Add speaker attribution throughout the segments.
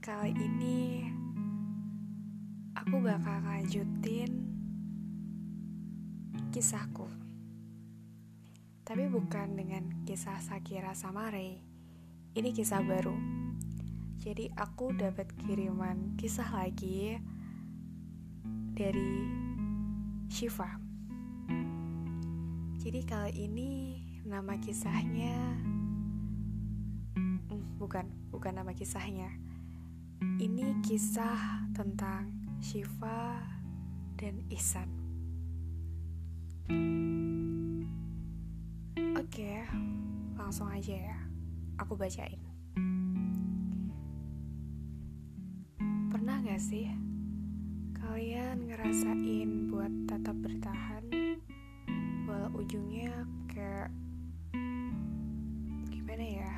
Speaker 1: Kali ini aku bakal lanjutin kisahku. Tapi bukan dengan kisah Sakira sama Ray. Ini kisah baru. Jadi aku dapat kiriman kisah lagi dari Shiva. Jadi kali ini nama kisahnya hmm, bukan, bukan nama kisahnya. Ini kisah tentang Shiva dan Ihsan. Oke, langsung aja ya. Aku bacain. Pernah gak sih kalian ngerasain buat tetap bertahan walau ujungnya kayak gimana ya?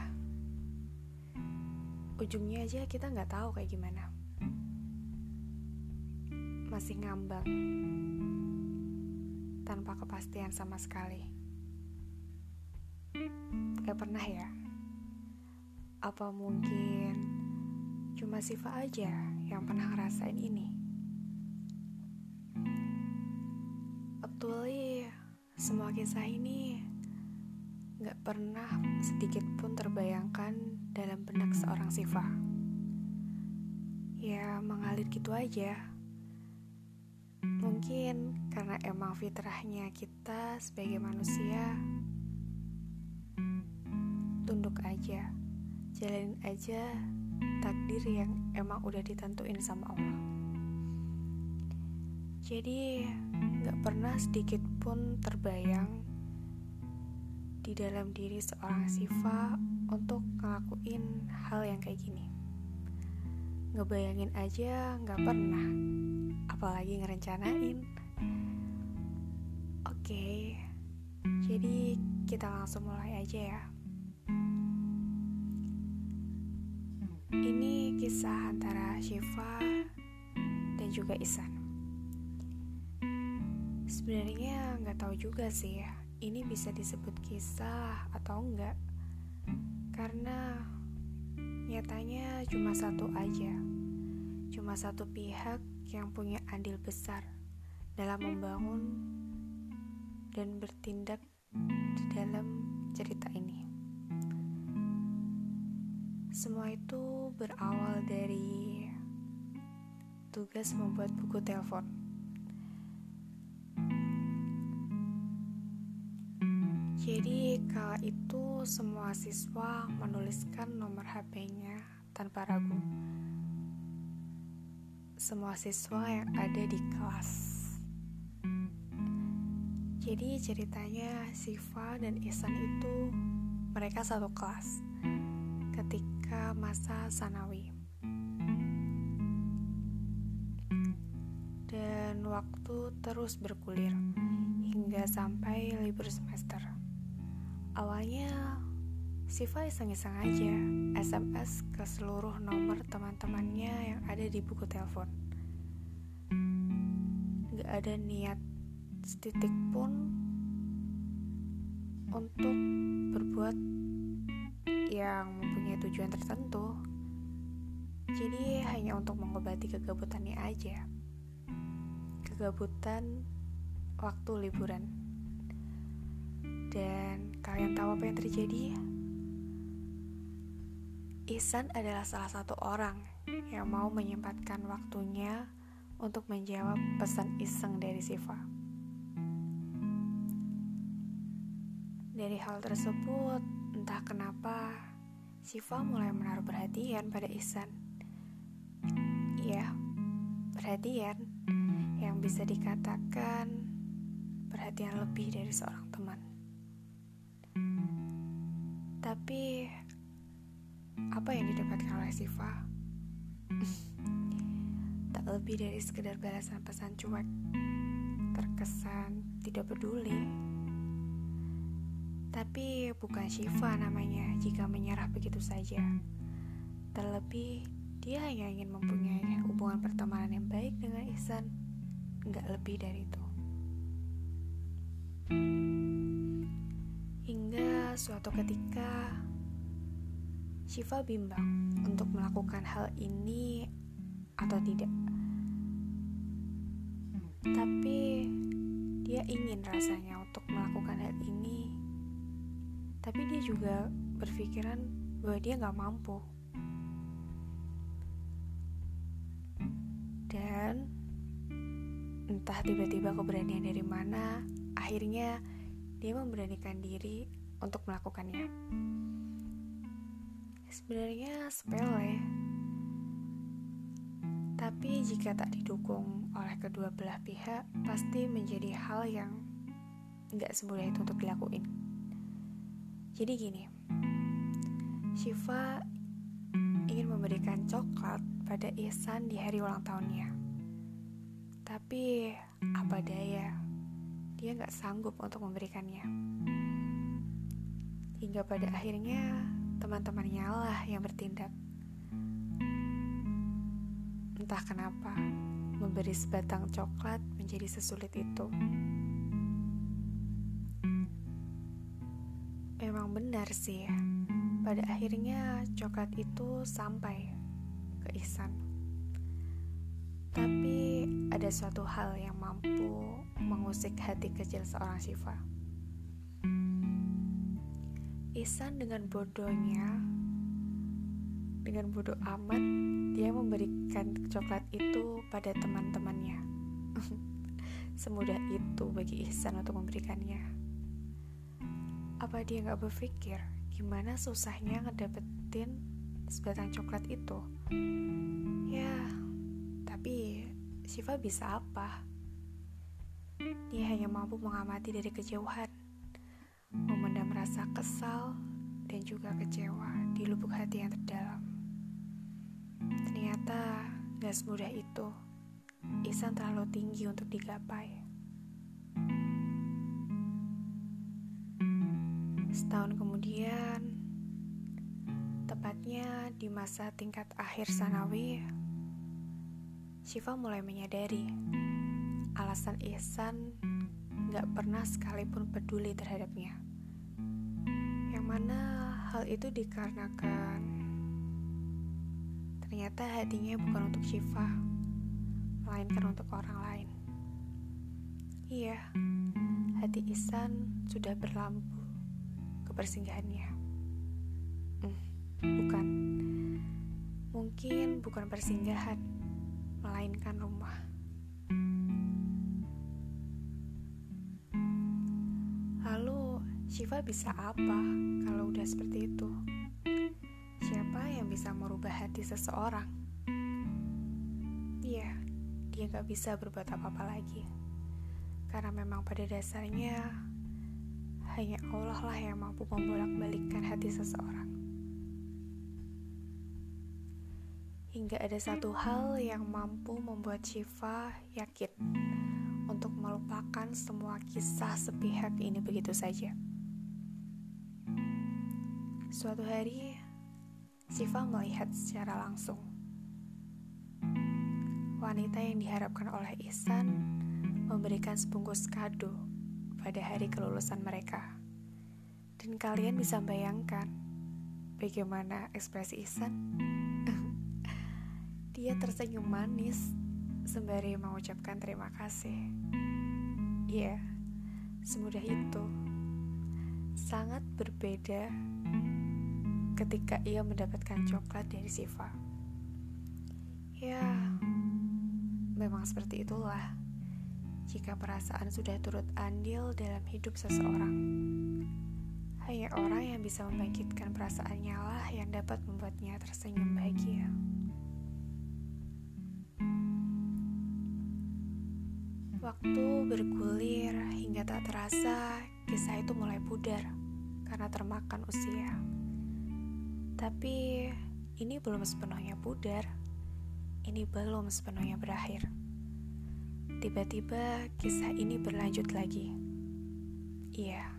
Speaker 1: Ujungnya aja kita nggak tahu kayak gimana. Masih ngambang tanpa kepastian sama sekali. Gak pernah ya? Apa mungkin cuma Siva aja yang pernah ngerasain ini? Actually, semua kisah ini gak pernah sedikit pun terbayangkan dalam benak seorang Siva. Ya, mengalir gitu aja. Mungkin karena emang fitrahnya kita sebagai manusia tunduk aja, jalanin aja takdir yang emang udah ditentuin sama Allah. Jadi gak pernah sedikit pun terbayang di dalam diri seorang Siva untuk ngelakuin hal yang kayak gini. Ngebayangin aja gak pernah, apalagi ngerencanain. Oke, jadi kita langsung mulai aja ya. Ini kisah antara Shiva dan juga Isan. Sebenarnya nggak tahu juga sih ya, ini bisa disebut kisah atau enggak. Karena nyatanya cuma satu aja. Cuma satu pihak yang punya andil besar dalam membangun dan bertindak di dalam cerita ini. Semua itu berawal dari tugas membuat buku telepon. Jadi kala itu semua siswa menuliskan nomor HP-nya tanpa ragu. Semua siswa yang ada di kelas. Jadi ceritanya Siva dan Isan itu mereka satu kelas ketika masa sanawi. Dan waktu terus bergulir hingga sampai libur semester. Awalnya Siva iseng-iseng aja SMS ke seluruh nomor teman-temannya yang ada di buku telepon. Gak ada niat setitik pun untuk berbuat yang mempunyai tujuan tertentu. Jadi hanya untuk mengobati kegabutannya aja. Kegabutan waktu liburan. Dan kalian tahu apa yang terjadi? Ihsan adalah salah satu orang yang mau menyempatkan waktunya untuk menjawab pesan iseng dari Siva. Dari hal tersebut, entah kenapa Siva mulai menaruh perhatian pada Ihsan. Ya, perhatian yang bisa dikatakan perhatian lebih dari seorang teman. Tapi apa yang didapatkan oleh Siva? tak lebih dari sekedar balasan pesan cuek, terkesan tidak peduli. Tapi bukan Shiva namanya jika menyerah begitu saja. Terlebih, dia hanya ingin mempunyai hubungan pertemanan yang baik dengan Ihsan. Nggak lebih dari itu. Suatu ketika, Shiva bimbang untuk melakukan hal ini atau tidak. Tapi dia ingin rasanya untuk melakukan hal ini. Tapi dia juga berpikiran bahwa dia nggak mampu. Dan entah tiba-tiba keberanian dari mana, akhirnya dia memberanikan diri untuk melakukannya. Sebenarnya sepele, tapi jika tak didukung oleh kedua belah pihak, pasti menjadi hal yang nggak semudah itu untuk dilakuin. Jadi gini, Shiva ingin memberikan coklat pada Ihsan di hari ulang tahunnya. Tapi apa daya, dia nggak sanggup untuk memberikannya. Hingga pada akhirnya teman-temannya lah yang bertindak. Entah kenapa, memberi sebatang coklat menjadi sesulit itu. Memang benar sih, pada akhirnya coklat itu sampai ke Ihsan. Tapi ada suatu hal yang mampu mengusik hati kecil seorang Syifa. Ihsan dengan bodohnya dengan bodoh amat, dia memberikan coklat itu pada teman-temannya. Semudah itu bagi Ihsan untuk memberikannya. Apa dia nggak berpikir gimana susahnya ngedapetin sebatang coklat itu? Ya, tapi Shiva bisa apa? Dia hanya mampu mengamati dari kejauhan, rasa kesal dan juga kecewa di lubuk hati yang terdalam. Ternyata gak semudah itu. Ihsan terlalu tinggi untuk digapai. Setahun kemudian, tepatnya di masa tingkat akhir sanawi, Shiva mulai menyadari alasan Ihsan gak pernah sekalipun peduli terhadapnya. Mana hal itu dikarenakan Ternyata hatinya bukan untuk Shiva, melainkan untuk orang lain. Iya, hati Isan sudah berlampu ke persinggahannya. Hmm, bukan, mungkin bukan persinggahan, melainkan rumah. Shiva bisa apa kalau udah seperti itu? Siapa yang bisa merubah hati seseorang? Iya, dia gak bisa berbuat apa-apa lagi. Karena memang pada dasarnya, hanya Allah lah yang mampu membolak-balikkan hati seseorang. Hingga ada satu hal yang mampu membuat Shiva yakin untuk melupakan semua kisah sepihak ini begitu saja. Suatu hari, Siva melihat secara langsung. Wanita yang diharapkan oleh Ihsan memberikan sebungkus kado pada hari kelulusan mereka. Dan kalian bisa bayangkan bagaimana ekspresi Ihsan? Dia tersenyum manis sembari mengucapkan terima kasih. Iya, semudah itu. Sangat berbeda ketika ia mendapatkan coklat dari Siva. Ya, memang seperti itulah. Jika perasaan sudah turut andil dalam hidup seseorang, hanya orang yang bisa membangkitkan perasaannya lah yang dapat membuatnya tersenyum bahagia. Waktu bergulir hingga tak terasa, kisah itu mulai pudar karena termakan usia. Tapi ini belum sepenuhnya pudar. Ini belum sepenuhnya berakhir. Tiba-tiba kisah ini berlanjut lagi. Iya.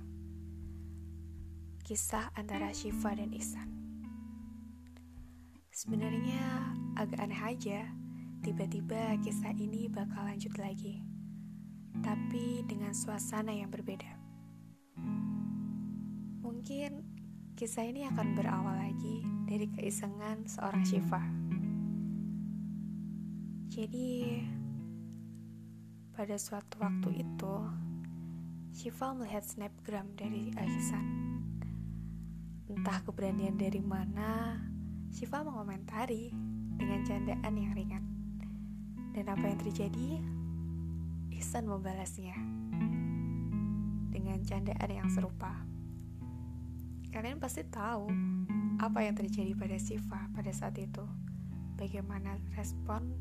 Speaker 1: Kisah antara Shiva dan Isan. Sebenarnya agak aneh aja. Tiba-tiba kisah ini bakal lanjut lagi. Tapi dengan suasana yang berbeda. Mungkin kisah ini akan berawal lagi dari keisengan seorang Syifa. Jadi, pada suatu waktu itu, Syifa melihat snapgram dari Aisan. Entah keberanian dari mana, Syifa mengomentari dengan candaan yang ringan. Dan apa yang terjadi? Ihsan membalasnya dengan candaan yang serupa. Kalian pasti tahu apa yang terjadi pada Siva pada saat itu. Bagaimana respon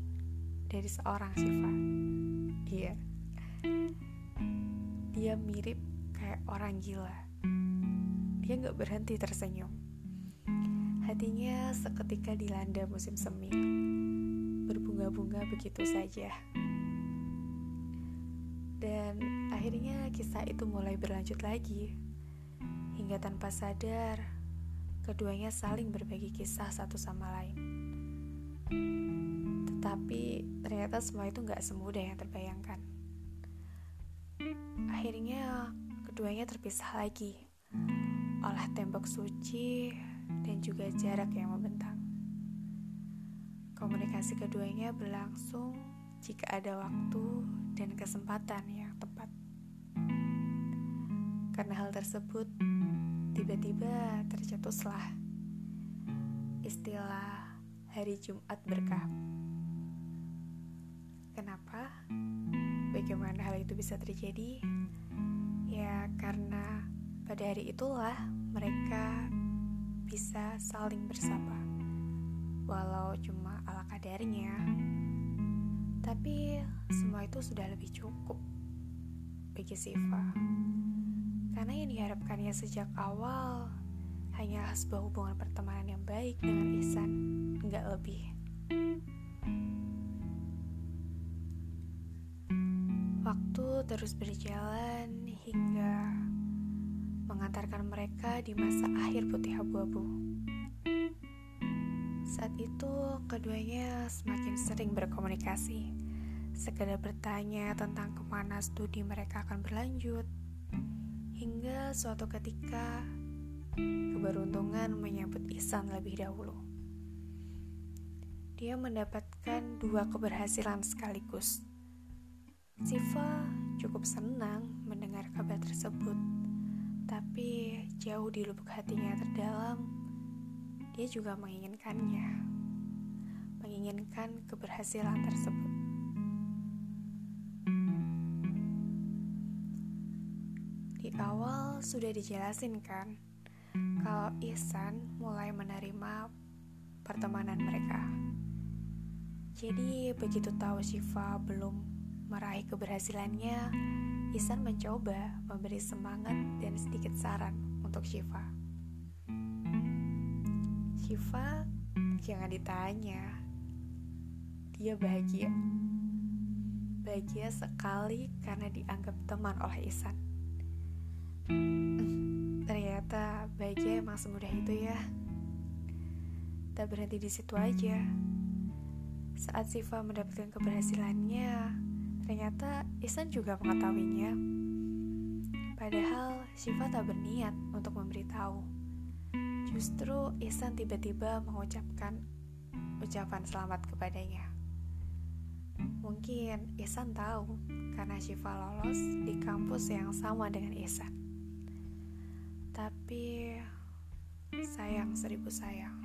Speaker 1: dari seorang Siva? Iya. Dia mirip kayak orang gila. Dia gak berhenti tersenyum. Hatinya seketika dilanda musim semi. Berbunga-bunga begitu saja. Dan akhirnya kisah itu mulai berlanjut lagi. Hingga tanpa sadar, keduanya saling berbagi kisah satu sama lain. Tetapi ternyata semua itu gak semudah yang terbayangkan. Akhirnya keduanya terpisah lagi oleh tembok suci dan juga jarak yang membentang. Komunikasi keduanya berlangsung jika ada waktu dan kesempatan yang tepat. Karena hal tersebut, tiba-tiba tercetuslah istilah hari Jumat berkah. Kenapa? Bagaimana hal itu bisa terjadi? Ya, karena pada hari itulah mereka bisa saling bersama. Walau cuma ala kadarnya, tapi semua itu sudah lebih cukup bagi Siva. Karena yang diharapkannya sejak awal hanyalah sebuah hubungan pertemanan yang baik dengan Ihsan, nggak lebih. Waktu terus berjalan hingga mengantarkan mereka di masa akhir putih abu-abu. Saat itu, keduanya semakin sering berkomunikasi, sekedar bertanya tentang ke mana studi mereka akan berlanjut. Hingga suatu ketika, keberuntungan menyambut Ihsan lebih dahulu. Dia mendapatkan dua keberhasilan sekaligus. Siva cukup senang mendengar kabar tersebut, tapi jauh di lubuk hatinya terdalam, dia juga menginginkannya, menginginkan keberhasilan tersebut. Sudah dijelasin kan, kalau Ihsan mulai menerima pertemanan mereka. Jadi begitu tahu Shiva belum meraih keberhasilannya, Ihsan mencoba memberi semangat dan sedikit saran untuk Shiva. Syifa jangan ditanya Dia bahagia Bahagia sekali karena dianggap teman oleh Isan Ternyata bahagia emang semudah itu ya Tak berhenti di situ aja Saat Siva mendapatkan keberhasilannya Ternyata Isan juga mengetahuinya Padahal Syifa tak berniat untuk memberitahu Justru Ihsan tiba-tiba mengucapkan ucapan selamat kepadanya. Mungkin Ihsan tahu karena Syifa lolos di kampus yang sama dengan Ihsan. Tapi sayang seribu sayang.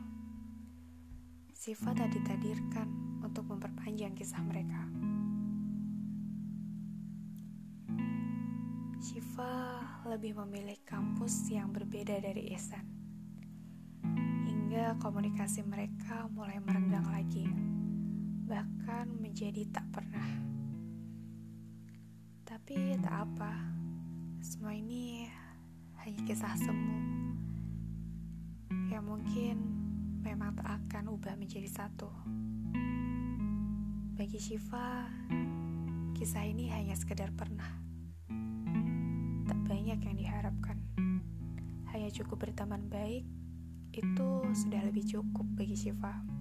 Speaker 1: Siva tak ditadirkan untuk memperpanjang kisah mereka. Syifa lebih memilih kampus yang berbeda dari Ihsan sehingga komunikasi mereka mulai merenggang lagi, bahkan menjadi tak pernah. Tapi tak apa, semua ini hanya kisah semu yang mungkin memang tak akan ubah menjadi satu. Bagi Shiva, kisah ini hanya sekedar pernah. Tak banyak yang diharapkan. Hanya cukup berteman baik itu sudah lebih cukup bagi Shiva.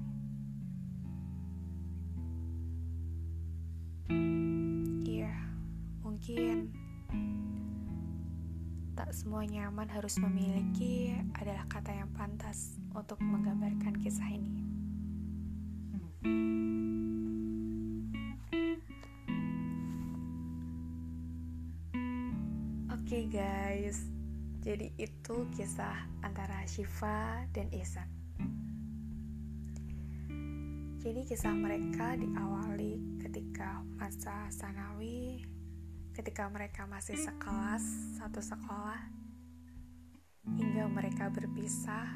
Speaker 1: Semua nyaman harus memiliki adalah kata yang pantas untuk menggambarkan kisah ini. Oke okay guys, jadi itu kisah antara Shiva dan Isan. Jadi kisah mereka diawali ketika masa sanawi, ketika mereka masih sekelas, satu sekolah, hingga mereka berpisah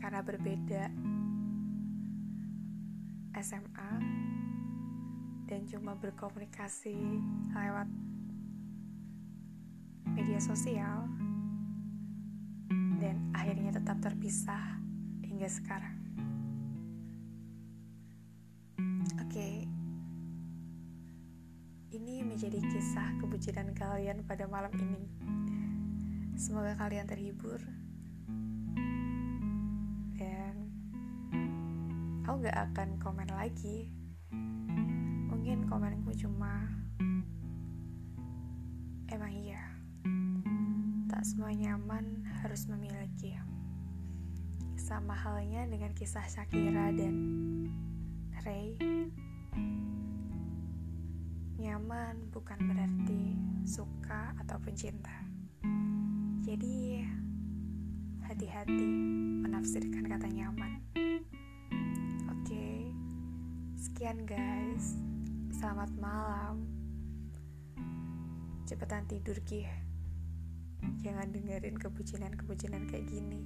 Speaker 1: karena berbeda SMA dan cuma berkomunikasi lewat media sosial dan akhirnya tetap terpisah hingga sekarang. Oke, ini menjadi kisah kebucinan kalian pada malam ini. Semoga kalian terhibur aku gak akan komen lagi. Mungkin komenku cuma emang iya. Tak semua nyaman harus memiliki. Sama halnya dengan kisah Shakira dan Ray Nyaman bukan berarti suka ataupun cinta. Jadi, hati-hati menafsirkan kata nyaman. Sekian guys. Selamat malam. Cepetan tidur, Ki. Jangan dengerin kebucinan-kebucinan kayak gini.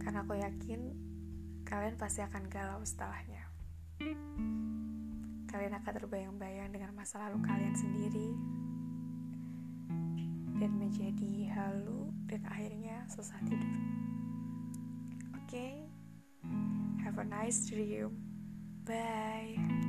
Speaker 1: Karena aku yakin kalian pasti akan galau setelahnya. Kalian akan terbayang-bayang dengan masa lalu kalian sendiri dan menjadi halu dan akhirnya susah tidur. Oke, okay? have a nice dream. Bye.